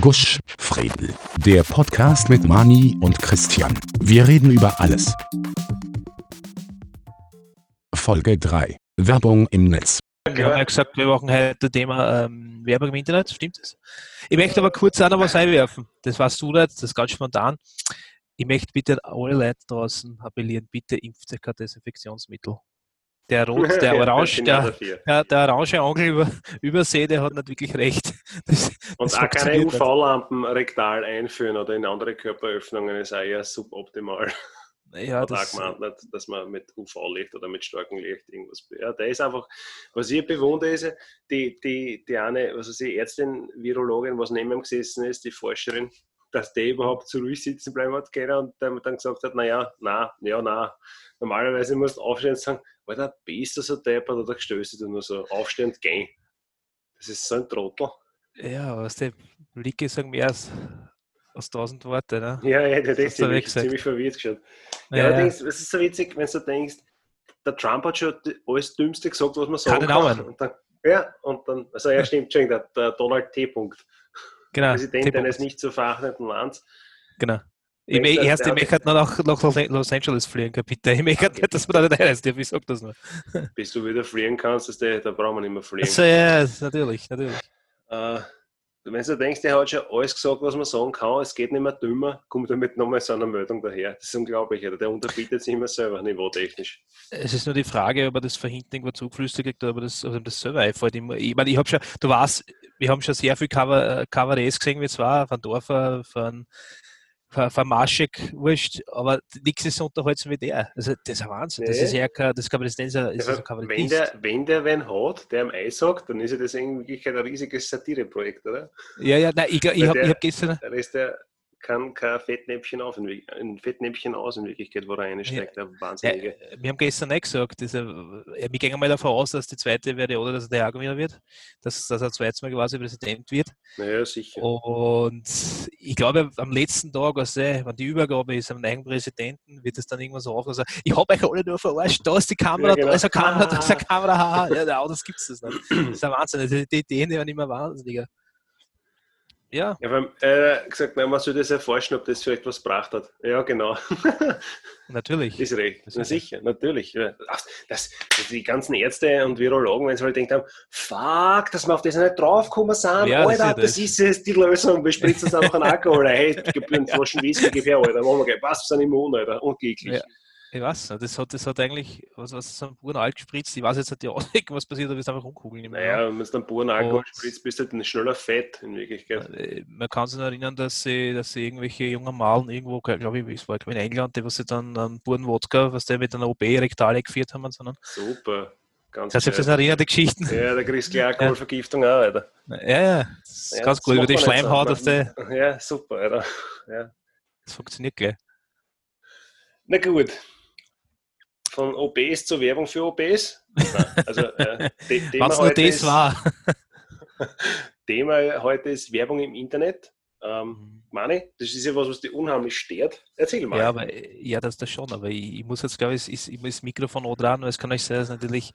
Gusch, Fredel. Der Podcast mit Mani und Christian. Wir reden über alles. Folge 3. Werbung im Netz. Haben ja gesagt, wir machen heute Thema ähm, Werbung im Internet, stimmt das? Ich möchte aber kurz auch noch was einwerfen. Das warst du nicht, das ist ganz spontan. Ich möchte bitte alle Leute draußen appellieren, bitte impft sich kein Desinfektionsmittel. Der Rot, der Orange, der, der, der orange Angel über, übersee, der hat nicht wirklich recht. Das, Und das auch keine UV-Lampen rektal einführen oder in andere Körperöffnungen ist auch eher suboptimal. Ja, hat das, auch gemeint, dass man mit UV-Licht oder mit starkem Licht irgendwas. Ja, der ist einfach, was ich bewundere, ist, die, die, die eine, was weiß ich, Ärztin, Virologin, was neben ihm gesessen ist, die Forscherin, dass der überhaupt zu ruhig sitzen bleiben hat können und dann, dann gesagt hat, naja, na, ja, na. Normalerweise musst du aufstehen und sagen, Alter, bist du so deppert oder stößt du nur so aufstehen und gehen. Das ist so ein Trottel. Ja, was die Blicke sagen mehr als, als tausend Worte, ne? Ja, ja, der ist ziemlich, ziemlich verwirrt geschaut. Ja, ja. Allerdings, es ist so witzig, wenn du denkst, der Trump hat schon alles Dümmste gesagt, was man sagen kann. Und dann, ja, und dann, also ja, stimmt, der, der Donald T. -Punkt. Genau. Präsident eines nicht so verachneten Landes. Genau. Ich möchte erst, ich möchte noch nach, Los Angeles fliegen, bitte. Ich möchte nicht, dass man da nicht reist. Ich sag das nur. Bis du wieder fliegen kannst, da brauchen wir nicht mehr fliegen. Also, ja, natürlich, natürlich. Äh, wenn du denkst, der hat schon alles gesagt, was man sagen kann, es geht nicht mehr dümmer, kommt damit nochmal so eine Meldung daher. Das ist unglaublich, oder? der unterbietet sich immer selber niveautechnisch. Es ist nur die Frage, ob er das verhinten irgendwo zugeflüstert kriegt oder ob das, ob das selber einfällt. Ich meine, ich habe schon, du weißt, wir haben schon sehr viel Cover, äh, Cover gesehen, wie zwar von Dorfer, von Vermarschig, wurscht, aber nichts ist so unterhaltsam wie der. Also, das ist ein Wahnsinn. Nee. Das ist ja kein, das kann man das ist ja, wenn, der, wenn der wen hat, der am Eis sagt, dann ist ja das in Wirklichkeit ein riesiges Satireprojekt, oder? Ja, ja, nein, ich, ich habe hab gestern. Dann ist der, kann kein Fettnäpfchen auf, ein Fettnäpfchen aus in Wirklichkeit, wo er reinsteckt. Ja. Wahnsinnige. Ja, wir haben gestern nicht gesagt, dass er, wir gehen mal davon aus, dass die zweite Periode, dass er der gewinnen wird, dass, dass er zweites Mal quasi Präsident wird. Naja, sicher. Und ich glaube, am letzten Tag, also, wenn die Übergabe ist am neuen Präsidenten, wird es dann irgendwann so auf, also, ich habe euch alle nur verarscht, da ist die Kamera, ja, genau. da ist eine Kamera, da ist eine Kamera, haha. Ja, das gibt es nicht. Das ist ein Wahnsinn. Die, die Ideen werden immer wahnsinniger. Ja. Ja, weil, äh, gesagt, nein, man soll das erforschen, ob das vielleicht was gebracht hat. Ja, genau. natürlich. Ist recht. Na, sicher, natürlich. Das, das, die ganzen Ärzte und Virologen, wenn sie halt denkt haben, fuck, dass wir auf das nicht draufgekommen sind, ja, Alter, das ist, das ist die Lösung, wir spritzen es einfach an Alkohol. Hey, Flaschen Whisky, gib her, Alter. Machen wir was, wir sind immun, Alter. Unglücklich. Ja. Ich weiß nicht, das hat, das hat eigentlich, was, was ist ein Buren alt gespritzt? Ich weiß jetzt nicht die Auswirkungen, was passiert, aber es einfach umkugeln. Naja, wenn du einen Buren Alkohol spritzt, bist du halt schneller fett in Wirklichkeit. Äh, man kann sich erinnern, dass sie, dass sie irgendwelche jungen Malen irgendwo, glaube ich, es war in England, die was sie dann einen Buren Wodka, was der mit einer OB rektale geführt haben. Sondern Super. Ganz Kannst du die Geschichten? Ja, da kriegst du Alkoholvergiftung auch, Alter. Ja, ja, das ist ja, ganz gut, über die Schleimhaut auf der. Ja, super, Alter. Ja. Das funktioniert gleich. Na gut, von OBs zur Werbung für OBs. Also, äh, Was nur das ist, war. Thema heute ist Werbung im Internet. Ähm, mhm. Mani, das ist ja was, was dich unheimlich stört. Erzähl mal. Ja, aber, ja das ist schon, aber ich, ich muss jetzt, glaube ich, ist, ich muss das Mikrofon auch dran, weil es kann euch sein, dass natürlich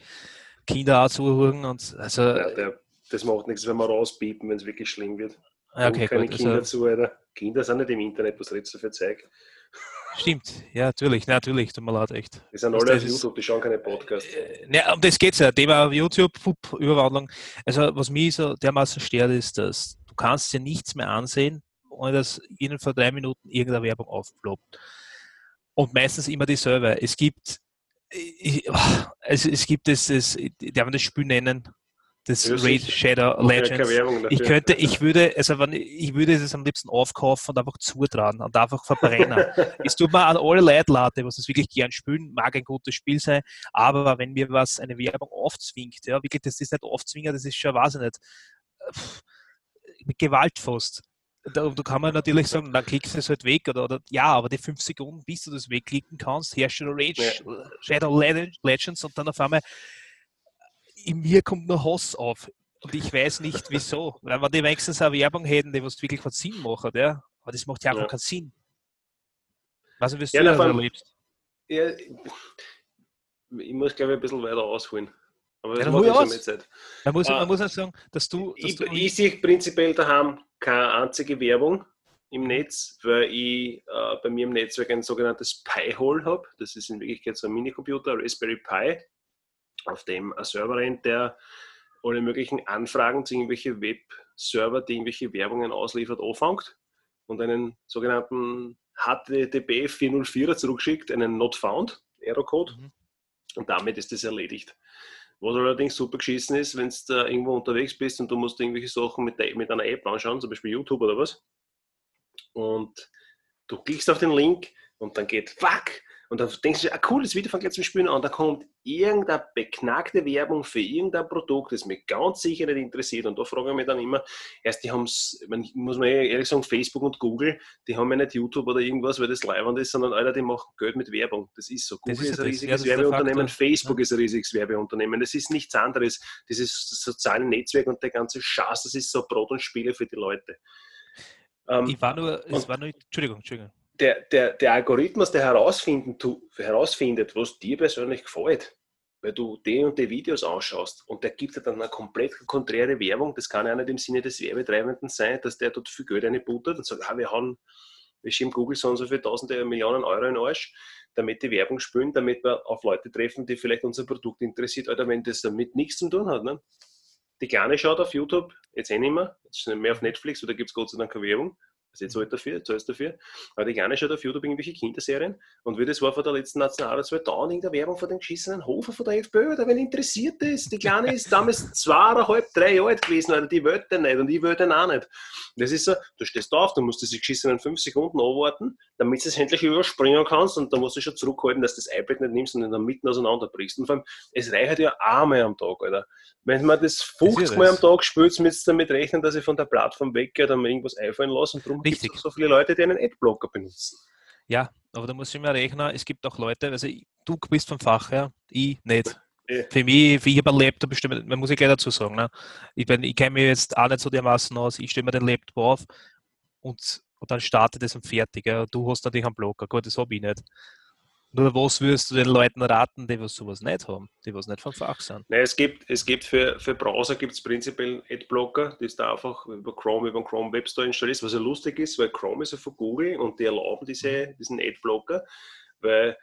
Kinder auch zuhören. Und, also, ja, der, das macht nichts, wenn wir rauspiepen, wenn es wirklich schlimm wird. Okay, keine gut, Kinder also, zu, Alter. Kinder sind nicht im Internet, was redest du für Zeug? Stimmt, ja, natürlich, natürlich, tut mir leid, echt. Die sind alle auf YouTube, die schauen keine Podcasts. Äh, ne, um das geht es ja, Thema auf YouTube, Pup, Überwandlung. Also, was mich so dermaßen stört, ist, dass du kannst dir nichts mehr ansehen, ohne dass ihnen vor drei Minuten irgendeine Werbung aufploppt. Und meistens immer dieselbe. Es gibt, ich, es, es gibt es, es, darf man das Spiel nennen, das ja, Raid Shadow Legends. Ich könnte, ich würde, also wenn, ich würde es am liebsten aufkaufen und einfach zutragen und einfach verbrennen. es tut mir an alle Leute leid, was das wirklich gern spielen, mag ein gutes Spiel sein, aber wenn mir was eine Werbung aufzwingt, ja, wirklich, das ist nicht aufzwingen, das ist schon, weiß ich nicht, mit Gewalt fast. Da, da kann man natürlich sagen, dann klickst du es halt weg oder, oder ja, aber die fünf Sekunden, bis du das wegklicken kannst, Hersteller Rage, ja. Shadow Legends und dann auf einmal in mir kommt nur Hass auf. Und ich weiß nicht wieso. Weil wenn die wenigstens eine Werbung hätten, die was wirklich was Sinn macht, ja. Aber das macht ja einfach ja. keinen Sinn. Was wie ja, du das erlebst. Ja, ich muss, glaube ich, ein bisschen weiter ausholen. Aber das ja, macht ja schon mit Zeit. Man muss, man muss auch sagen, dass du. Dass ich, du ich sehe prinzipiell daheim keine einzige Werbung im Netz, weil ich äh, bei mir im Netzwerk ein sogenanntes Pi-Hole habe. Das ist in Wirklichkeit so ein Minicomputer, Raspberry Pi, auf dem ein Server rennt, der alle möglichen Anfragen zu irgendwelchen Web-Server, die irgendwelche Werbungen ausliefert, anfängt und einen sogenannten HTTP 404 zurückschickt, einen Not Found, Error-Code. Mhm. Und damit ist das erledigt. Was allerdings super geschissen ist, wenn du da irgendwo unterwegs bist und du musst irgendwelche Sachen mit, der, mit einer App anschauen, zum Beispiel YouTube oder was. Und du klickst auf den Link und dann geht Fuck und dann denkst du, ah cool, das Video fängt jetzt zum Spielen an. Und dann kommt irgendeine beknackte Werbung für irgendein Produkt, das mich ganz sicher nicht interessiert. Und da frage ich mich dann immer, erst die haben es, muss man ehrlich sagen, Facebook und Google, die haben ja nicht YouTube oder irgendwas, weil das leibend ist, sondern Alter, die machen Geld mit Werbung. Das ist so. Google ist, ist, ein riesiges ja, Werbeunternehmen, Facebook ja. ist ein riesiges Werbeunternehmen. Das ist nichts anderes. Dieses soziale Netzwerk und der ganze Schatz, das ist so Brot und Spiele für die Leute. Ähm, ich war nur, es war nur, Entschuldigung, Entschuldigung der, der, der Algorithmus, der herausfinden, tu, herausfindet, was dir persönlich gefällt, weil du die und die Videos anschaust und der gibt dir dann eine komplett konträre Werbung, das kann ja nicht im Sinne des Werbetreibenden sein, dass der dort viel Geld reinbuttert und sagt, ah, wir haben, wir schieben Google so und so viele tausende Millionen Euro in den Arsch, damit die Werbung spülen, damit wir auf Leute treffen, die vielleicht unser Produkt interessiert, oder wenn das damit nichts zu tun hat. Ne? Die Kleine schaut auf YouTube, jetzt eh nicht mehr, jetzt ist nicht mehr auf Netflix, oder gibt es Gott sei Dank keine Werbung, also jetzt zahlt dafür, zahlst dafür. Aber die Kleine schaut auf YouTube irgendwelche Kinderserien und wie das war vor der letzten Nationalratswahl, da in der Werbung von den geschissenen Hofer von der FPÖ, oder wenn interessiert ist. Die Kleine ist damals zweieinhalb, drei Jahre alt gewesen, oder die wollte nicht und ich wollte auch nicht. Das ist so, du stehst auf, du musst diese geschissenen fünf Sekunden anwarten, damit du es endlich überspringen kannst und dann musst du schon zurückhalten, dass du das iPad nicht nimmst und in der Mitte auseinanderbrichst. Und vor allem, es reicht ja einmal am Tag, Alter. Wenn man das 50 Mal am Tag spielt, müsst ihr damit rechnen, dass ich von der Plattform weggehe oder mir irgendwas einfallen lasse und darum Richtig. so viele Leute, die einen Adblocker benutzen. Ja, aber da muss ich mir rechnen, es gibt auch Leute, also du bist vom Fach her, ich nicht. Ja. Für mich, wie ich habe einen Laptop bestimmt, man muss ich gleich dazu sagen, ne? ich, ich kenne mich jetzt auch nicht so dermaßen aus, ich stelle mir den Laptop auf und, und dann startet es und fertig. Ja? Du hast natürlich einen Blocker, gut, das habe ich nicht. Nur was würdest du den Leuten raten, die was sowas nicht haben, die was nicht vom Fach sind? Nein, es gibt, es gibt für, für Browser gibt es prinzipiell Adblocker, die ist da einfach über Chrome, über den Chrome Web Store installiert, was ja lustig ist, weil Chrome ist ja von Google und die erlauben diese, diesen Adblocker, weil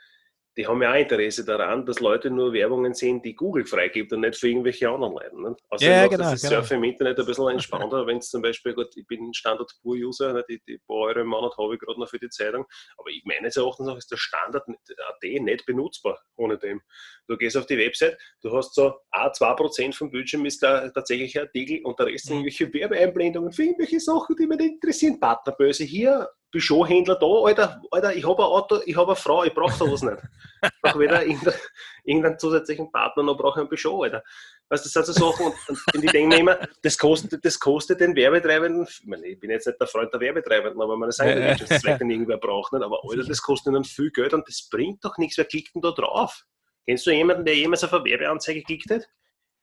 die haben ja auch Interesse daran, dass Leute nur Werbungen sehen, die Google freigibt und nicht für irgendwelche anderen Leute. Ne? Also ja, ja, genau, das ist genau. Surfen im Internet ein bisschen entspannter, wenn es zum Beispiel, gut, ich bin Standard Pur User, ne, die, die paar Euro im Monat habe ich gerade noch für die Zeitung, aber ich meines Erachtens auch ist der Standard AD nicht benutzbar ohne dem. Du gehst auf die Website, du hast so a 2% vom Bildschirm ist da tatsächlich Artikel und der Rest sind mhm. irgendwelche Werbeeinblendungen für irgendwelche Sachen, die mich interessieren. Partnerbörse hier, Peugeot-Händler da, Alter, Alter, ich habe ein Auto, ich habe eine Frau, ich brauche sowas nicht. Ich brauche weder irgendeinen, zusätzlichen Partner noch brauche ich einen Peugeot, Alter. Weißt das sind so Sachen, und, und ich denke mir immer, das kostet, das kostet den Werbetreibenden, ich, meine, ich bin jetzt nicht der Freund der Werbetreibenden, aber man sagt ja, das vielleicht dann irgendwer braucht, nicht? aber Alter, das kostet ihnen viel Geld und das bringt doch nichts, wer klickt denn da drauf? Kennst du jemanden, der jemals auf eine Werbeanzeige geklickt hat?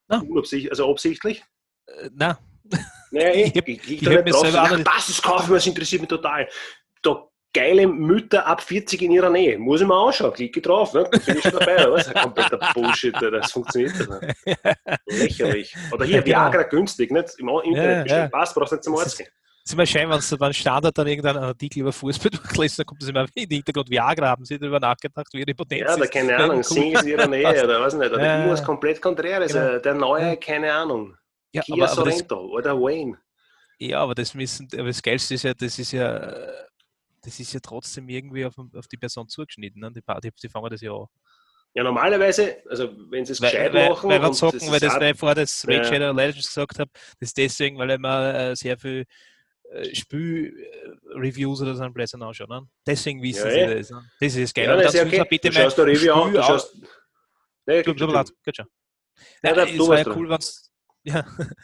No. Also absichtlich? Äh, nein. Naja, ich, ich, ich, ich nicht drauf, ach, das ist kaufen, das interessiert mich total. Da geile Mütter ab 40 in ihrer Nähe. Muss ich mir anschauen, klicke drauf, ne? bin ich dabei. Das ist ein kompletter Bullshit, das funktioniert nicht. Lächerlich. Oder hier, ja, Viagra genau. günstig, nicht? Im Internet ja, ja. passt, brauchst du nicht zum Arzt gehen. Es ist immer schön, wenn du dann Standard dann irgendeinen Artikel über Fußball durchlässt, dann kommt das immer in den Hintergrund Viagra, haben sie darüber nachgedacht, wie ihre Potenz Ja, da keine Ahnung, Singles in ihrer Nähe oder was nicht, oder ja, irgendwas komplett Konträres, genau. der neue, keine Ahnung. Ja, Kia aber, Sorento aber das, oder Wayne. Ja, aber das müssen, aber das Geilste ist ja, das ist ja, das ist ja trotzdem irgendwie auf, auf die Person zugeschnitten. Ne? Die, die, die fangen das ja an. Ja, normalerweise, also wenn sie es gescheit weil, machen. Weil, weil wir sagen, weil das nicht vor das Red Shadow Legends gesagt habe, das ist deswegen, weil ich mir äh, sehr viel äh, Spiel-Reviews oder so einen Blödsinn anschauen. Ne? Deswegen wissen ja, sie das. Ne? Das ist das Geile. Ja, das ist okay. bitte du schaust Review an, du schaust. Nee, du, du, du. Ja, ja, es war ja cool, wenn ja,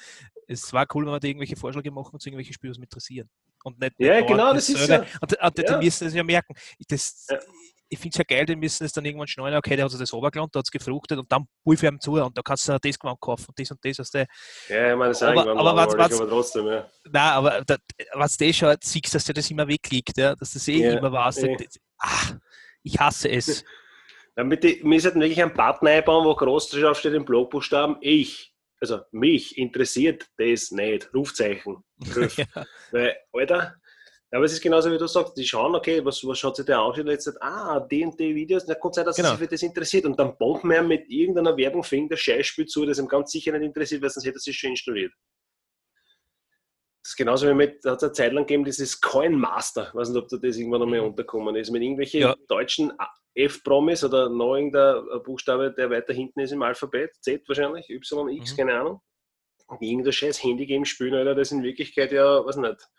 es war cool, wenn man irgendwelche Vorschläge machen und zu irgendwelche Spiele, was mich interessieren. Und nicht ja, genau, das ist ja. Und, und, ja. die müssen es ja merken. Das, ja. Ich finde es ja geil, die müssen es dann irgendwann schneiden, okay, der hat das runtergeladen, da hat es gefruchtet und dann pulver ihm zu und da kannst du das kaufen und das und das. Der, ja, ich meine, das aber, aber, was, was, aber trotzdem, ja. Nein, aber da, was du schaut, siehst, dass dir das immer wegliegt, ja, dass du das eh ja, immer warst. Eh. Ach, ich hasse es. Damit die, wir sollten wirklich einen Partner einbauen, wo groß drauf steht im Blogbuchstaben, ich also mich interessiert das nicht. Rufzeichen. Ruf. ja. Weil, Alter, aber es ist genauso wie du sagst, die schauen, okay, was, was schaut sich der an? Und jetzt sagt, ah, die und die Videos, na kann sein, dass genau. sich für das interessiert. Und dann bombt man mit irgendeiner Werbung für irgendein Scheißspiel zu, das ihm ganz sicher nicht interessiert, weil sonst hätte er sich schon installiert. Das ist genauso wie mit, da hat es eine Zeit lang gegeben, dieses Coin Master. Ich weiß nicht, ob da das irgendwann einmal unterkommen ist. Mit irgendwelchen ja. deutschen F-Promis oder noch irgendein Buchstabe, der weiter hinten ist im Alphabet, Z wahrscheinlich, Y, X, mhm. keine Ahnung. Und irgendein scheiß Handy-Game spielen, Alter, das in Wirklichkeit ja, was nicht,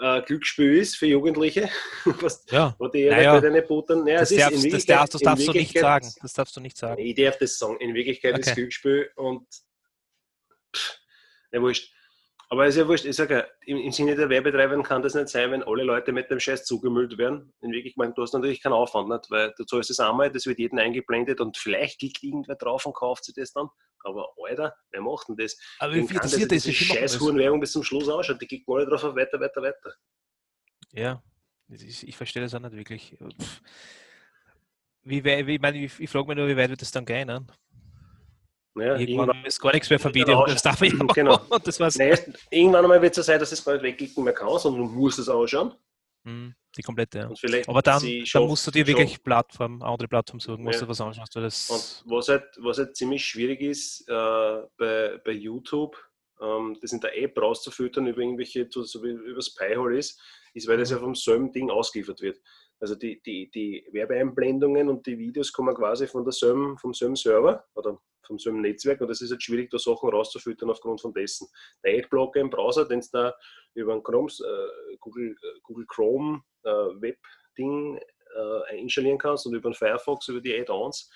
äh, Glücksspiel ist für Jugendliche. was, ja. Wo die naja, deine Buttern, naja, das, darfst, das, darfst, das darfst du nicht sagen. Das darfst du nicht sagen. Ich darf das sagen. In Wirklichkeit okay. ist Glücksspiel und pff, ja, wurscht. Aber ist ja wurscht, ich sage ja, im, im, Sinne der Werbetreiber kann das nicht sein, wenn alle Leute mit dem Scheiß zugemüllt werden. In Wirklichkeit, du hast natürlich keinen Aufwand, nicht? weil du zahlst es einmal, das wird jedem eingeblendet und vielleicht klickt irgendwer drauf und kauft sich das dann. Aber Alter, wer macht denn das? Aber wie interessiert das? Die scheiß Hurenwerbung bis zum Schluss ausschaut, die kriegt alle drauf auf weiter, weiter, weiter. Ja, ich, ich verstehe das auch nicht wirklich. Wie, wie, ich, meine, ich, ich frage mich nur, wie weit wird das dann gehen? Ne? Ja, irgendwann ist gar nichts mehr verbieten. Das darf ich genau. das war's. Nee, irgendwann einmal wird es so sein, dass es gar nicht wegklicken mehr kann, sondern du musst es ausschauen. Mhm, die komplette, ja. Aber dann, dann musst du dir wirklich Plattform, andere Plattform suchen, musst ja. du was anschaust. Was halt, was halt ziemlich schwierig ist äh, bei, bei YouTube, ähm, das in der App rauszufiltern über irgendwelche, so wie über das Pi-Hole ist, ist, weil das ja vom selben Ding ausgeliefert wird. Also die, die, die Werbeeinblendungen und die Videos kommen quasi von derselben, vom selben Server oder vom selben Netzwerk und es ist halt schwierig, da Sachen rauszufiltern aufgrund von dessen. Der Adblocker im Browser, den es da über ein Chrome, äh, Google, äh, Google Chrome äh, Web-Ding äh, installieren kannst und über den Firefox, über die Add-ons,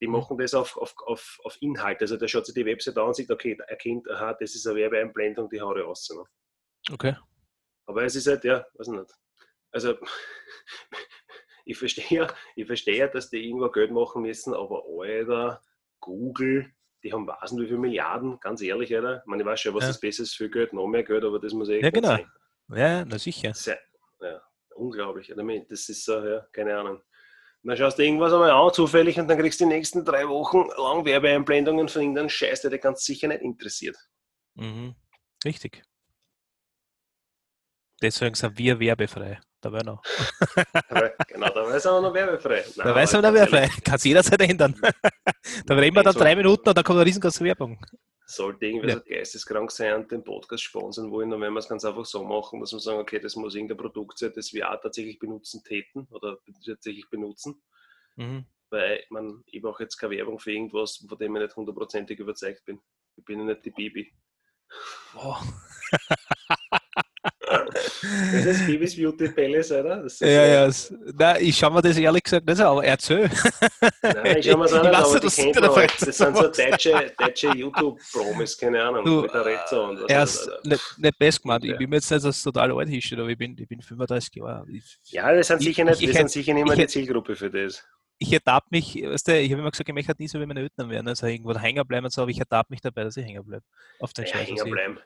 die mhm. machen das auf, auf, auf, auf Inhalt. Also der schaut sich die Website an und sieht, okay, erkennt, aha, das ist eine Werbeeinblendung, die haue ich aus. Ne? Okay. Aber es ist halt, ja, weiß nicht. Also ich verstehe ja, ich verstehe, dass die irgendwo Geld machen müssen, aber Alter, Google, die haben was wie viele Milliarden, ganz ehrlich, oder? Ich meine, ich weiß schon, was ja. das Beste ist für Geld, noch mehr Geld, aber das muss ich Ja, genau. Sein. Ja, na sicher. Sehr, ja, unglaublich. Das ist so, ja, keine Ahnung. Dann schaust du irgendwas einmal an, zufällig, und dann kriegst du die nächsten drei Wochen lang Werbeeinblendungen von irgendeinem Scheiß, der dich ganz sicher nicht interessiert. Mhm. Richtig. Deswegen sind wir werbefrei. Da wäre noch. genau, da wäre es auch noch werbefrei. Nein, da wäre es auch noch werbefrei. Kann es jederzeit ändern. da reden wir dann drei Minuten und dann kommt eine riesengroße Werbung. Sollte irgendwer ja. so geisteskrank sein und den Podcast sponsern wollen, dann werden wir es ganz einfach so machen, dass wir sagen, okay, das muss irgendein Produkt sein, das wir auch tatsächlich benutzen täten oder tatsächlich benutzen. Mhm. Weil man, ich brauche jetzt keine Werbung für irgendwas, von dem ich nicht hundertprozentig überzeugt bin. Ich bin ja nicht die Baby. Oh. Das ist Babys Beauty Palace, oder? ja, ja. Nein, ich schaue mir das ehrlich gesagt nicht an, aber erzähl. Nein, ich schaue mir das an, aber das, kennt man halt. das sind so deutsche, deutsche YouTube-Promis, keine Ahnung, du, mit der Retzo und was. Er ist nicht, nicht best gemacht. Ich bin mir jetzt nicht als total alt hinstellen, aber ich bin, ich bin 35 Jahre. Ich, ja, wir sind sicher nicht, ich, wir sind sicher nicht mehr die Zielgruppe für das ich ertappe mich, weißt du, ich habe immer gesagt, ich möchte nie so wie meine Eltern werden, also irgendwo hängen bleiben und so, aber ich ertappe mich dabei, dass ich hängen bleibe. Auf den ja, Hängen bleiben.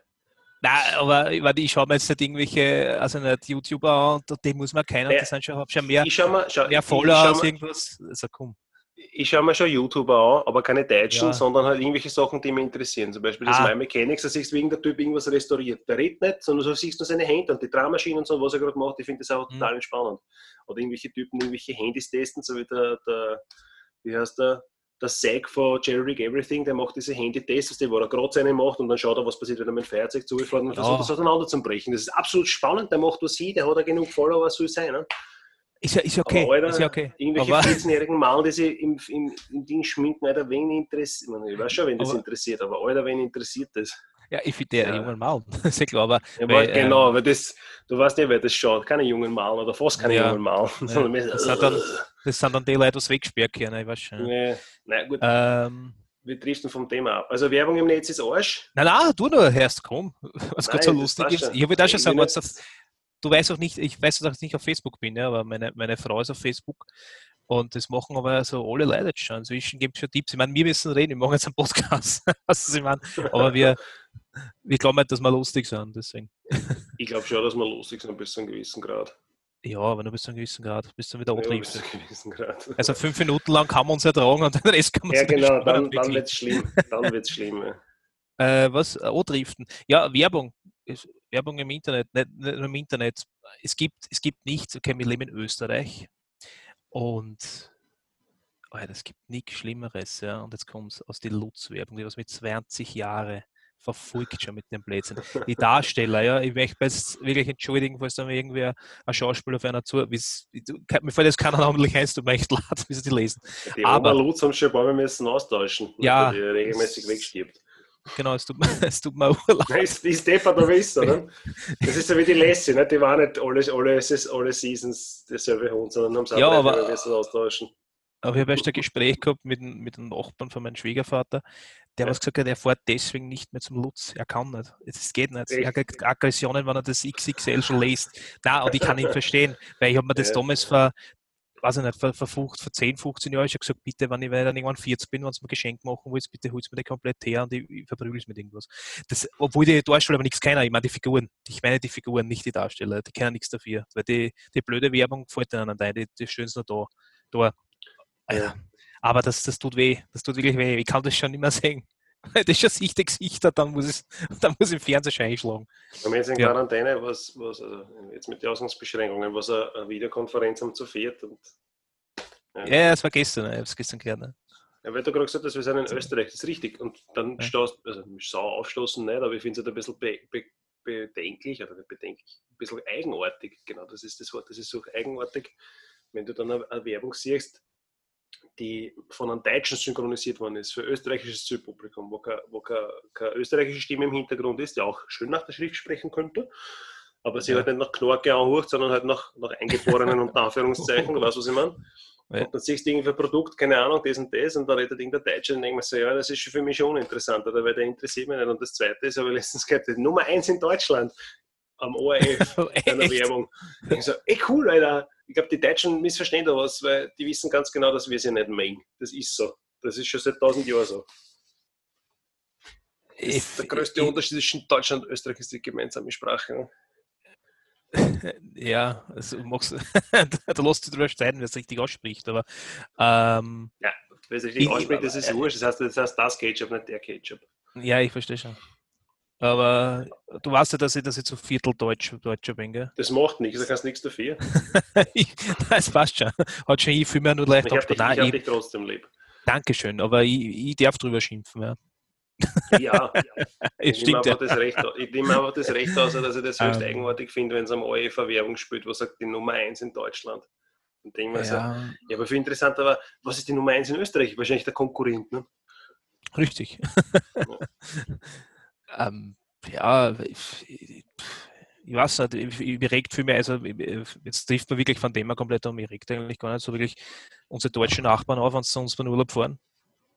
Nein, aber ich, ich schaue mir jetzt nicht irgendwelche, also nicht YouTuber an, und die muss man kennen, ja. das sind schon, schon mehr, mal, schau, mehr Follower als irgendwas. Also komm. Ich schaue mir schon YouTuber an, aber keine Deutschen, ja. sondern halt irgendwelche Sachen, die mich interessieren. Zum Beispiel das ah. My Mechanics, da siehst du, wie der Typ irgendwas restauriert. Der redet nicht, sondern du siehst nur seine Hände und die Drehmaschinen und so, was er gerade macht. Ich finde das auch mhm. total entspannend. Oder irgendwelche Typen, irgendwelche Handys testen, so wie der, der wie heißt der, der Zack von Jerry Rig Everything, der macht diese Handy-Tests, wo er gerade seine macht und dann schaut er, was passiert, wenn er mit dem Feuerzeug zufährt und ja. versucht das auseinander zu brechen. Das ist absolut spannend, der macht was hin, der hat ja genug Follower, soll sein. Ne? Ist ja, ist okay. Alter, ist ja okay. Irgendwelche 14-jährigen Mann, die sich im, im, im Ding schminken, Alter, wen interessiert, ich weiß schon, wen das interessiert, aber Alter, wen interessiert das? Ja, ich finde der ja. jungen Mann, ist klar, aber... Ja, weil, genau, ähm, weil das, du weißt ja, wer das schaut, keine jungen Mann oder fast keine ja, jungen Mann. Ja, das, sind dann, das sind dann die Leute, die weggesperrt können, ich weiß schon. Nee, nein, gut. Ähm, wir driften vom Thema ab. Also Werbung im Netz ist Arsch. Nein, nein, du nur erst, komm. Was gerade so lustig ist. Ich würde auch schon sagen, was das, du weißt auch nicht, ich weiß, dass ich nicht auf Facebook bin, ja, aber meine, meine Frau ist auf Facebook und das machen aber so alle Leute jetzt schon. Inzwischen gibt es schon Tipps. Ich meine, wir müssen reden, wir machen jetzt einen Podcast. was ich meine. Aber wir, wir glauben nicht, dass wir lustig sind, deswegen. Ich glaube schon, dass wir lustig sind bis zu einem gewissen Grad. Ja, aber nur bis zu einem gewissen Grad, bis du wieder abtriebst. Ja, also fünf Minuten lang kann man uns ertragen und den Rest kann man Ja, genau, dann, dann wird es schlimm. Dann wird es schlimm. Ja. Äh, was? Äh, Driften. Ja, Werbung. Werbung im Internet, nicht, nicht im Internet. Es gibt, es gibt nichts, okay, wir leben in Österreich und oh ja, es gibt nichts Schlimmeres, ja. Und jetzt kommt es aus der Lutz-Werbung, die was mit 20 Jahren verfolgt schon mit dem Blödsinn. Die Darsteller, ja, ich möchte jetzt wirklich entschuldigen, falls da irgendwer ein Schauspieler auf einer zu, mir fällt jetzt keiner namentlich ein, mir echt leid, wie sie die lesen. Die Aber Lutz haben schon ein paar Mal müssen austauschen, ja, die regelmäßig wegstirbt. Genau, es tut, es tut mir urlaub. ist, ist Stefan da wissen, oder? Das ist so wie die Lassie, ne? die waren nicht alle, alle, alle Seasons derselbe Hund, sondern haben es ja, aber, austauschen. Aber ich habe erst ein Gespräch gehabt mit, mit einem Nachbarn von meinem Schwiegervater, der ja. hat gesagt, er fährt deswegen nicht mehr zum Lutz. Er kann nicht. Es geht nicht. Er hat Aggressionen, wenn er das XXL schon liest. Na, und ich kann ihn verstehen, weil ich habe mir das ja. damals vor, weiß ich nicht, vor, vor, 50, vor 10, 15 Jahren schon gesagt, bitte, wenn ich dann irgendwann 40 bin, wenn du mir ein Geschenk machen willst, bitte holst mir den komplett her und ich, ich verprügel es mit irgendwas. Das, obwohl die Darsteller aber nichts kennen, ich meine die Figuren. Ich meine die Figuren, nicht die Darsteller. Die kennen nichts dafür. Weil die, die blöde Werbung gefällt ihnen ein, die, die stellen es nur da. da ja. Aber das, das tut weh. Das tut wirklich weh. Ich kann das schon nicht mehr sehen. Das ist schon Sicht Gesichter, dann muss es, dann muss im Fernsehen schon einschlagen. Wenn wir jetzt in ja. Quarantäne, was, was, also jetzt mit den Ausgangsbeschränkungen, was eine, Videokonferenz haben zu viert und ja, ja, es war gestern, ich habe es gestern gelernt. Ne? Ja, weil du gerade gesagt hast, wir sind in Österreich, das ist richtig. Und dann ja. staust, also sauer aufstoßen nicht, aber ich finde es halt ein bisschen be, be, bedenklich, oder nicht bedenklich, ein bisschen eigenartig, genau, das ist das Wort, das ist so eigenartig, wenn du dann eine, eine Werbung siehst, die von einem Deutschen synchronisiert worden ist, für österreichisches Zielpublikum, wo, keine, wo keine, keine österreichische Stimme im Hintergrund ist, die auch schön nach der Schrift sprechen könnte, aber sie ja. halt nicht nach Knorke anhört, sondern halt nach, nach eingeborenen unter Anführungszeichen, weißt du, was ich meine? Ja. Und dann siehst du irgendwie ein Produkt, keine Ahnung, das und das, und da redet irgendein Deutscher und denkt mir so, ja, das ist für mich schon uninteressant, oder weil der interessiert mich nicht. Und das zweite ist, aber letztens gehört, Nummer eins in Deutschland am ORF einer Werbung. Ich so, ey cool, Alter. Ich glaube, die Deutschen missverstehen da was, weil die wissen ganz genau, dass wir sie nicht mengen. Das ist so. Das ist schon seit tausend Jahren so. Der größte ich, Unterschied zwischen Deutschland und Österreich ist die gemeinsame Sprache. Ja, also magst, da lässt du drüber streiten, wer es richtig ausspricht, aber ähm, ja, wer es richtig ausspricht, das ist äh, wurscht. Das heißt, das heißt das Ketchup, nicht der Ketchup. Ja, ich verstehe schon. Aber du weißt ja, dass ich, dass ich zu Viertel Deutsch, Deutscher bin, gell? Das macht nichts, da kannst du nichts dafür. das passt schon. Hat schon ich viel mehr nur leicht Ich habe dich, Nein, hab dich trotzdem lieb. Dankeschön, aber ich, ich darf drüber schimpfen, ja. Ja, ich, stimmt, nehme ja. Recht, ich nehme einfach das Recht aus, dass ich das höchst um, ähm. eigenartig finde, wenn es am OEF Werbung spielt, was sagt die Nummer 1 in Deutschland. Und denke mir ja. so, ja, aber viel interessanter war, was ist die Nummer 1 in Österreich? Wahrscheinlich der Konkurrent, ne? Richtig. Ja. ähm, ja, ich, ich weiß nicht, ich, ich regt viel mehr, also jetzt trifft man wirklich von dem her komplett um, ich regt eigentlich gar nicht so wirklich unsere deutschen Nachbarn auf, wenn sie uns beim Urlaub fahren.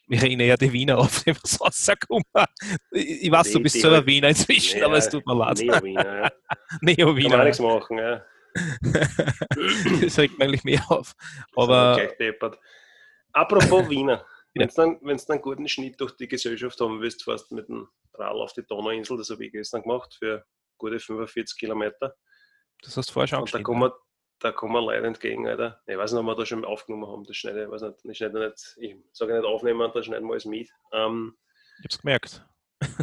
Wir reden ja die Wiener auf, die was rauskommen. Ich, ich weiß, du bist selber Wiener inzwischen, ja, aber es tut mir leid. Neo-Wiener, ja. Neo-Wiener. Kann man nichts machen, ja. das regt mir eigentlich mehr auf. Aber, Apropos Wiener. Wenn du dann, dann einen guten Schnitt durch die Gesellschaft haben willst, fährst du mit dem Rad auf die Donauinsel, das habe ich gestern gemacht, für gute 45 Kilometer. Das hast du vorher schon Und da kommen, da kommen Leute entgegen, Alter. Ich weiß nicht, ob wir da schon aufgenommen haben, das schneide ich, weiß nicht, ich schneide nicht, ich sage nicht aufnehmen, da schneiden wir alles mit. Ähm, ich hab's gemerkt.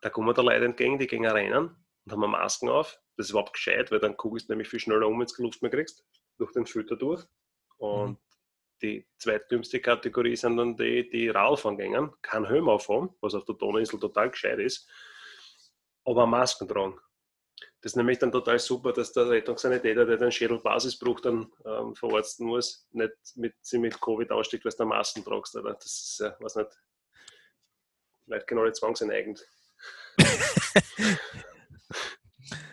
da kommen da Leute entgegen, die gehen rennen und haben Masken auf. Das ist überhaupt gescheit, weil dann guckst du nämlich viel schneller um, wenn du Luft mehr kriegst, durch den Filter durch. Und mhm die zweitdümmste Kategorie sind dann die, die Radfahren gehen, kein Helm aufhaben, was auf der Donauinsel total gescheit ist, aber Masken tragen. Das ist nämlich dann total super, dass der Rettungssanitäter, der den Schädelbasisbruch dann ähm, verarzten muss, nicht mit, mit Covid aussteckt, weil du Masken tragst. Oder? Das ist, äh, was nicht, vielleicht genau die zwangseneigend.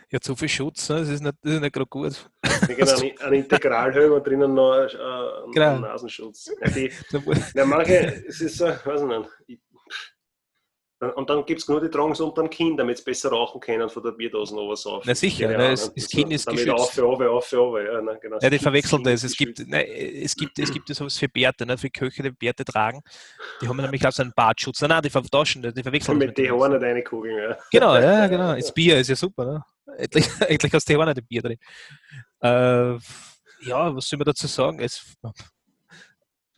Ja, zu viel Schutz, ne? das ist nicht, das ist nicht gerade gut. Genau, ein, ein Integralhelm und drinnen noch äh, ein, genau. Nasenschutz. Ja, die, ja, manche, es ist so, weiß ich nicht, und dann gibt es nur die tragen es unter dem Kinn, damit sie besser rauchen können von der Bierdosen oder so. Na sicher, ne, das, das Kinn ist damit geschützt. Auf für auf, auf für auf, ja, ne, genau. ja, die verwechseln das. Es gibt, ne, es gibt, es gibt sowas für Bärte, ne, für Köche, die Bärte tragen. Die haben nämlich auch so einen Bartschutz. Nein, nein, die vertauschen, die verwechseln mit das. Mit die Haare nicht reinkugeln, ja. Genau, ja, genau. Das Bier ist ja super, ne? Endlich, endlich hast du die Haare nicht Bier drin. Äh, ja, was soll man dazu sagen? Es,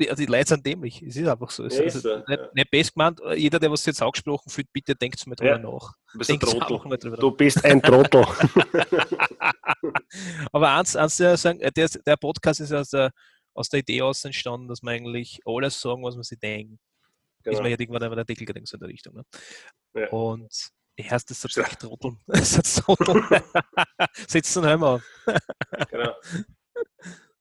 die, die Leute sind dämlich. Es ist einfach so. Es Ja, ist ist so, nicht, ja. nicht best gemeint. Jeder, der was jetzt angesprochen fühlt, bitte denkt mal drüber Ja. nach. Du bist ein Trottel. einfach mal drüber nach. Du bist ein Trottel. Aber eins, eins der, sagen, äh, der, der Podcast ist aus der, aus der Idee aus entstanden, dass man eigentlich alles sagen, was man sich denkt. Ist genau. man ja irgendwann einen Artikel gedenkt so in der Richtung. Ne? Ja. Und ich heißt das. Das ist Trotteln. Setzt den Helm auf. genau.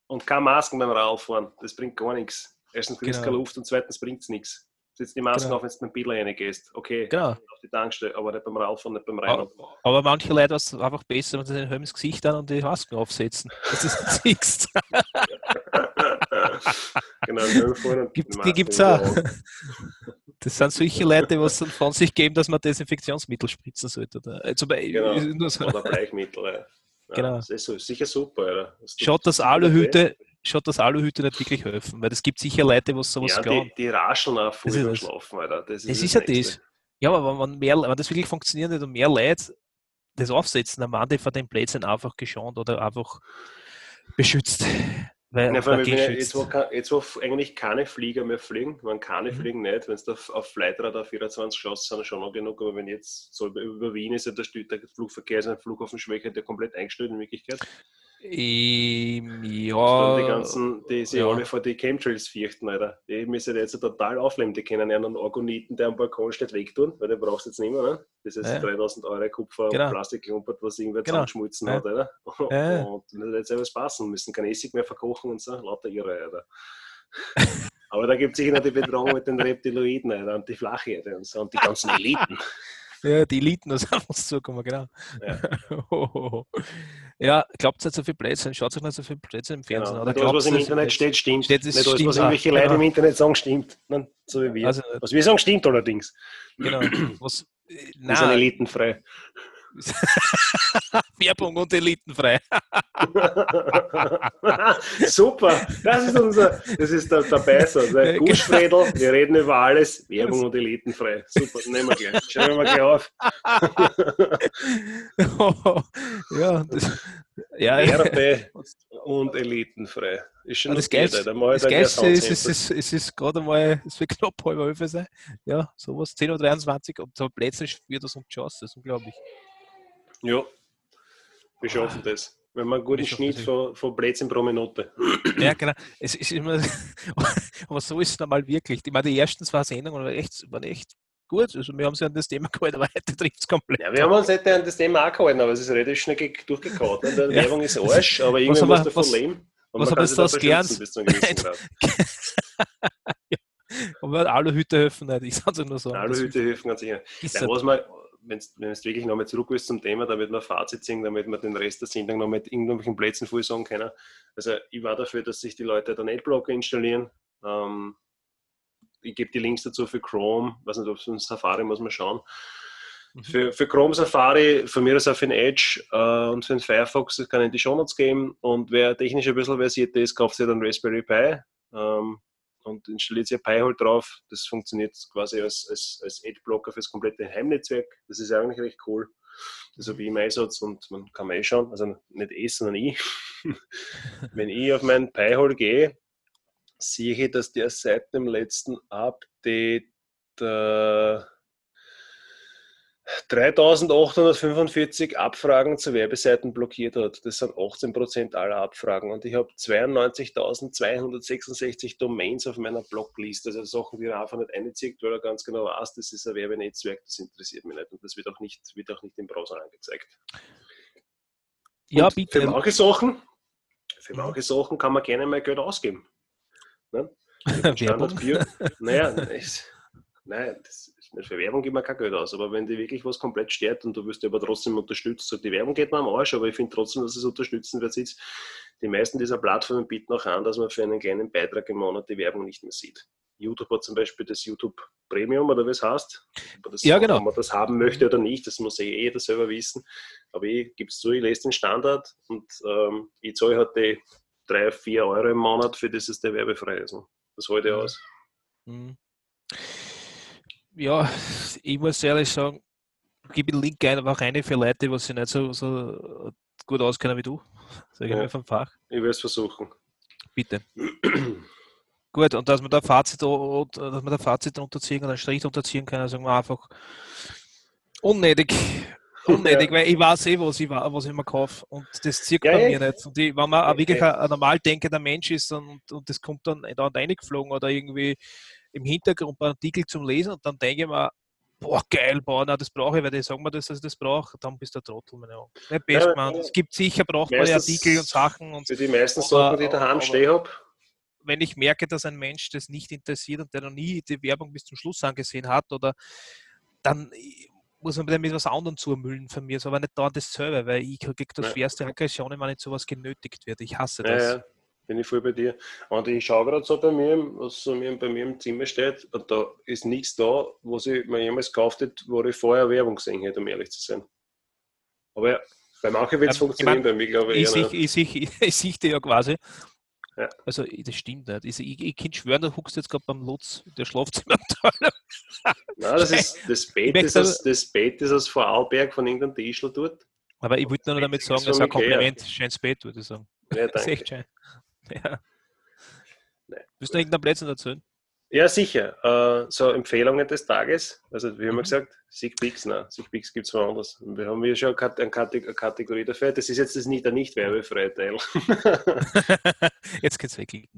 Und keine Masken beim Radfahren. Das bringt gar nichts. Erstens kriegst du Genau. keine Luft und zweitens bringt es nichts. Setz die Masken Genau. auf, wenn du mit dem Biller reingehst. Okay, Genau. auf die Tankstelle, aber nicht beim Radfahren, nicht beim Rennen. Aber, aber manche Leute es einfach besser, wenn sie den Helm ins Gesicht haben und die Masken aufsetzen. Das ist das Siehst. genau, vorne und Gibt, die gibt es auch. Das sind solche Leute, die was dann von sich geben, dass man Desinfektionsmittel spritzen sollte. Oder, zum Beispiel, Genau. so. Oder Bleichmittel. Ja. Ja, Genau. Das ist so, sicher super, oder? Das Schaut, dass. Aluhüte, schaut, dass Aluhüte nicht wirklich helfen, weil es gibt sicher Leute, die sowas Ja, glauben. die, die rascheln auch das. Schlafen, Alter. Das ist Das ist ja das. Ja, aber wenn, mehr, wenn das wirklich funktioniert und mehr Leute das aufsetzen, dann waren die von den Plätzen einfach geschont oder einfach beschützt. Weil Ja, allem, jetzt, wo, jetzt, wo eigentlich keine Flieger mehr fliegen, wenn keine Mhm. fliegen nicht, wenn es da auf- auf Flightradar 24 schaust, sind schon noch genug, aber wenn jetzt so über, über Wien ist ja der, der Flugverkehr, ist ein Flughafen Schwäche, der komplett eingestellt in Wirklichkeit. Ähm, ja, die ganzen, die sich ja. alle vor die Chemtrails fürchten, Alter. Die müssen jetzt total aufleben. Die können einen Organiten, der am Balkon steht, wegtun, weil den brauchst du jetzt nicht mehr. Ne? Das ist Ja. 3000 Euro Kupfer Genau. und Plastikklumpert, was irgendwer Genau. zusammenschmutzen Ja. hat, Alter. Ja. Und das wird jetzt alles passen, müssen kein Essig mehr verkochen und so, lauter Irre, Alter. Aber da gibt es sicher noch die Bedrohung mit den Reptiloiden Alter, und die Flacherde und so und die ganzen Eliten. Ja, die Eliten, was auf uns zukommen, genau. Ja. Ja, glaubt nicht so viel Blödsinn, schaut euch nicht so viel Blödsinn im Fernsehen Genau. an. Nicht alles, was im Internet das- steht, stimmt. Steht, das nicht alles, stimmt was irgendwelche Leute genau. im Internet sagen, stimmt. Nein, so wie wir. Also, was wir sagen, stimmt allerdings. genau. Was, äh, nein, elitenfrei. Werbung und elitenfrei. Super, das ist unser, das ist der, der Beißer, der genau. Guschfredel, wir reden über alles, Werbung und elitenfrei. Super, nehmen wir gleich. Schreiben wir gleich auf. ja, das, ja, Werbe und elitenfrei. Ist schon das Geilste, das Geilste ist, es ist, es ist gerade einmal, es wird knapp halb elf sein. Ja, sowas, 10.23 Uhr, ob so Plätze wird das und Chance, das ist unglaublich. Ja, wir schaffen das. Wenn wir einen guten Schnitt von, von Plätzen pro Minute. Ja, genau. Es ist immer, aber so ist es normal wirklich. Ich meine, die ersten zwei Sendungen waren echt, waren echt gut. Also wir haben sie an das Thema gehalten, aber heute trifft es komplett. Ja, wir haben uns nicht an das Thema auch gehalten, aber es ist relativ schnell ge- durchgekaut. Ne? Die Ja. Werbung ist Arsch, aber irgendwie muss wir- davon was- leben. Und was haben wir sich da daraus gelernt? bis zu einem gewissen Grad. Aluhüte helfen nicht, ich sage es nur so. Aluhüte helfen ganz sicher. Ist halt- was man, wenn du wirklich nochmal zurück willst zum Thema, damit wir ein Fazit ziehen, damit wir den Rest der Sendung noch mit irgendwelchen Plätzen voll sagen können. Also ich war dafür, dass sich die Leute den Adblocker installieren. Ähm, ich gebe die Links dazu für Chrome, weiß nicht, ob es für Safari muss man schauen. Mhm. Für, für Chrome Safari, von mir aus auch für den Edge äh, und für den Firefox, das kann ich in die Shownotes geben. Und wer technisch ein bisschen versiert ist, kauft sich dann Raspberry Pi ähm, und installiert sich ein Pi-Hole drauf. Das funktioniert quasi als, als, als Adblocker für das komplette Heimnetzwerk. Das ist eigentlich recht cool. Habe ich im Einsatz und man kann mal eh schauen, also nicht ich, sondern ich. Wenn ich auf meinen Pi-Hole gehe, sehe ich, dass der seit dem letzten Update äh, 3845 Abfragen zu Werbeseiten blockiert hat. Das sind 18% aller Abfragen. Und ich habe 92.266 Domains auf meiner Blogliste. Also Sachen, die er einfach nicht einzieht, weil er ganz genau weiß, das ist ein Werbenetzwerk, das interessiert mich nicht. Und das wird auch nicht, wird auch nicht im Browser angezeigt. Ja, Und bitte. Für manche Sachen, für Mhm. manche Sachen kann man gerne mal Geld ausgeben. Ne? Werbung. Standard Bier. Naja, es, nein, das ist nicht für Werbung gibt man kein Geld aus, aber wenn dir wirklich was komplett stört und du wirst aber trotzdem unterstützt, so die Werbung geht mir am Arsch, aber ich finde trotzdem, dass es unterstützen wird. Die meisten dieser Plattformen bieten auch an, dass man für einen kleinen Beitrag im Monat die Werbung nicht mehr sieht. YouTube hat zum Beispiel das YouTube Premium oder wie es heißt. Ja, genau. Ob man das haben möchte oder nicht, das muss eh jeder selber wissen. Aber ich gebe es zu, ich lese den Standard und ähm, ich zahle halt die 3, 4 Euro im Monat, für das es der werbefrei ist. Das halte ich Mhm. aus. Mhm. Ja, ich muss ehrlich sagen, gebe den Link einfach rein für Leute, die sich nicht so, so gut auskennen wie du. Sag ich Ja. vom Fach. Ich werde es versuchen. Bitte. Gut, und dass man da Fazit, dass man da Fazit unterziehen kann, einen Strich unterziehen kann, sagen wir einfach unnötig. Unnötig, ja. weil ich weiß eh, was ich, was ich mir kaufe und das zieht ja, bei mir nicht. Und ich, wenn man ja, wirklich ein, ein, normal denkender Mensch ist und, und das kommt dann da reingeflogen oder irgendwie im Hintergrund ein Artikel zum Lesen und dann denke ich mir, boah, geil, boah, na, das brauche ich, weil die sagen mir, dass ich das brauche, dann bist du ein Trottel, meine Augen. Nicht best, ja, man. Es gibt sicher brauchbare Artikel und Sachen. Und, für die meisten Sachen, die ich daheim stehen habe. Wenn ich merke, dass ein Mensch das nicht interessiert und der noch nie die Werbung bis zum Schluss angesehen hat, oder dann muss man mit etwas anderem zumüllen von mir, aber nicht dauernd dasselbe, weil ich kriege das ja. schwerste Aggression, wenn nicht sowas genötigt wird. Ich hasse das. Ja, ja bin ich voll bei dir. Und ich schaue gerade so bei mir, was so bei mir im Zimmer steht, und da ist nichts da, was ich mir jemals gekauft hätte, wo ich vorher Werbung gesehen hätte, um ehrlich zu sein. Aber ja, bei manchen wird es ähm, funktionieren, ich mein, bei mir glaube ich. Ich sehe ich, ich, ich ja quasi. Ja. Also, das stimmt nicht. Ich, ich, ich kann schwören, du huckst jetzt gerade beim Lutz, der Schlafzimmer Nein, das, ist, das, Bett ist aus, das Bett ist aus Vorarlberg von irgendeinem Tischler dort. Aber ich wollte nur damit sagen, das ist ein Kompliment. Schönes Bett, würde ich sagen. Ja, danke. Das ist echt schön. Ja. Willst du irgendeinen Plätzchen erzählen? Ja, sicher. Uh, so Empfehlungen des Tages. Also, wie haben wir mhm. gesagt? Siegpix, nein, Siegpix gibt es woanders. Wir haben hier schon eine Kategorie dafür. Das ist jetzt das nicht der nicht werbefreie Teil. jetzt geht's weg.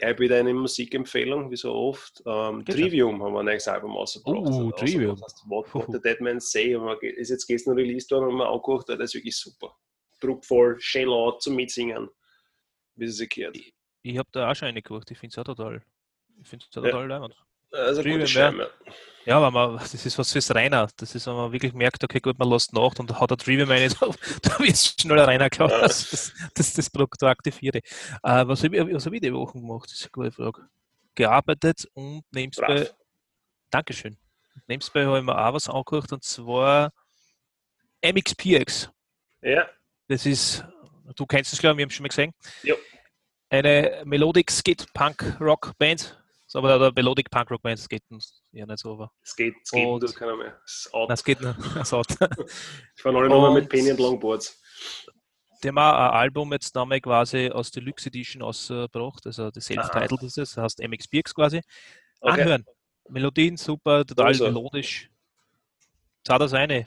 Ja, ich wieder eine Musikempfehlung, wie so oft. Um, Trivium haben wir ein neues Album ausgebracht. Oh, also, Trivium. Das heißt, What, the Dead Man Say. Ist jetzt gestern released worden und wir angeguckt, das ist wirklich super. Druckvoll, schön laut zum Mitsingen wie sie sich gehört. Ich, ich habe da auch schon eine geguckt, ich finde es auch total. Ich finde es total ja. leibend. Also gute Schirme. Ja, aber man, das ist was fürs Rainer. Das ist, wenn man wirklich merkt, okay, gut, man lässt nach und hat ein Trivium eine, da wird es schneller Rainer, klar, ja. dass, dass, dass das Produkt aktiviere. Äh, was habe ich, hab ich die Woche gemacht? Das ist eine gute Frage. Gearbeitet und nebenbei. Dankeschön. Nebenbei habe ich mir auch was angeguckt und zwar MXPX. Ja. Das ist Du kennst es, glaube ich, wir haben es schon mal gesehen. Ja. Eine Melodic Skate Punk Rock Band. Aber der Melodic Punk Rock Band, das geht ja nicht so. Aber. Es geht, es geht, das kann mehr. Es geht noch. ich fahre alle nochmal mit Penny und Longboards. Die haben auch ein Album jetzt nochmal quasi aus Deluxe Edition ausgebracht, also das Self-Titled ist es, das heißt MX Birks quasi. Okay. Anhören. Melodien super, total also. melodisch. Zah das eine.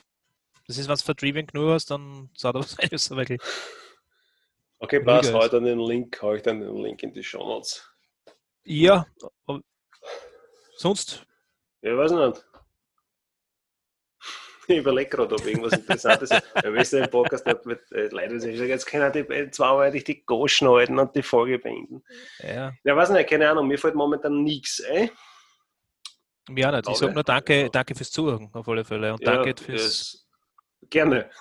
Das ist, was Trivian genug hast, dann zah das eine, so wirklich. Okay, passt. Hau dann den Link, hau ich dann den Link in die Show Notes. Ja, sonst? Ja, weiß nicht. Ich überlege gerade, ob irgendwas Interessantes ist. Wir wissen im Podcast nicht, mit, äh, leider ist es jetzt können die äh, zweimal die Goschen halten und die Folge beenden. Ja. Ja, weiß nicht, keine Ahnung, mir fällt momentan nichts ein. Ja, nicht. Ich sage nur danke, danke fürs Zuhören auf alle Fälle und ja, danke fürs Gerne.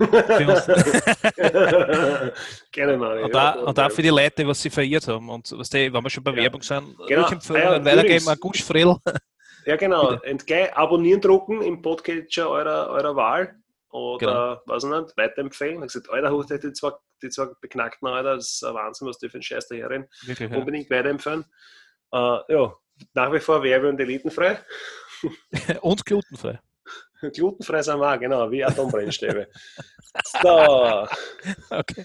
Gerne, Mari. Und, da, und auch für die Leute, was sie verirrt haben. Und was die, wenn wir schon bei ja. Werbung sind, genau. empfehlen, ja, weitergeben, ein Gusch Frill. Ja, genau. Und gleich abonnieren drucken im Podcatcher eurer, eurer Wahl. Oder, genau. weiß ich nicht, weiterempfehlen. Ich habe gesagt, Alter, die zwei, die zwei beknackten Alter, das ist ein Wahnsinn, was die für ein Scheiß daherin. Wirklich, Unbedingt ja. weiterempfehlen. Uh, ja, nach wie vor werbe- und elitenfrei. und glutenfrei. Glutenfrei sind wir auch, genau, wie Atombrennstäbe. so. Okay.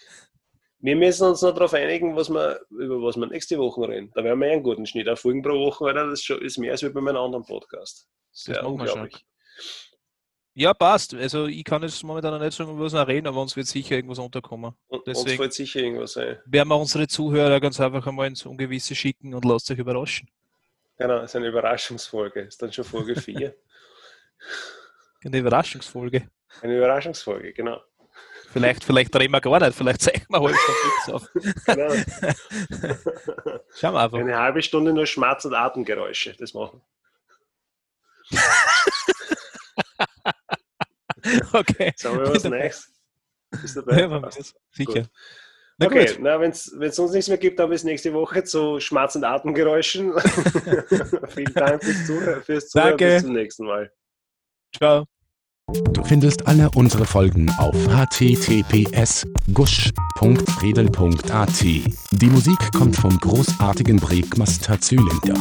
Wir müssen uns noch darauf einigen, was wir, über was wir nächste Woche reden. Da werden wir einen guten Schnitt. Auf Folgen pro Woche, weil das ist mehr als bei meinem anderen Podcast. Sehr das unglaublich. Ja, passt. Also ich kann jetzt momentan noch nicht sagen, über was wir reden, aber uns wird sicher irgendwas unterkommen. Deswegen uns wird sicher irgendwas sein. Werden wir unsere Zuhörer ganz einfach einmal ins Ungewisse schicken und lasst euch überraschen. Genau, es ist eine Überraschungsfolge. Ist dann schon Folge 4. Eine Überraschungsfolge. Eine Überraschungsfolge, genau. Vielleicht, vielleicht reden wir gar nicht, vielleicht zeigen wir heute schon auf. Genau. Schauen wir einfach. Eine halbe Stunde nur Schmerz- und Atemgeräusche, das machen. okay. Sagen wir was Neues. Bist du dabei? Ja, sicher. Na okay, gut. na, wenn es uns nichts mehr gibt, dann bis nächste Woche zu Schmerz- und Atemgeräuschen. Vielen Dank fürs Zuhören. Fürs Zuhören. Bis zum nächsten Mal. Ciao. Du findest alle unsere Folgen auf https gusch.redel.at. Die Musik kommt vom großartigen Breakmaster Zylinder.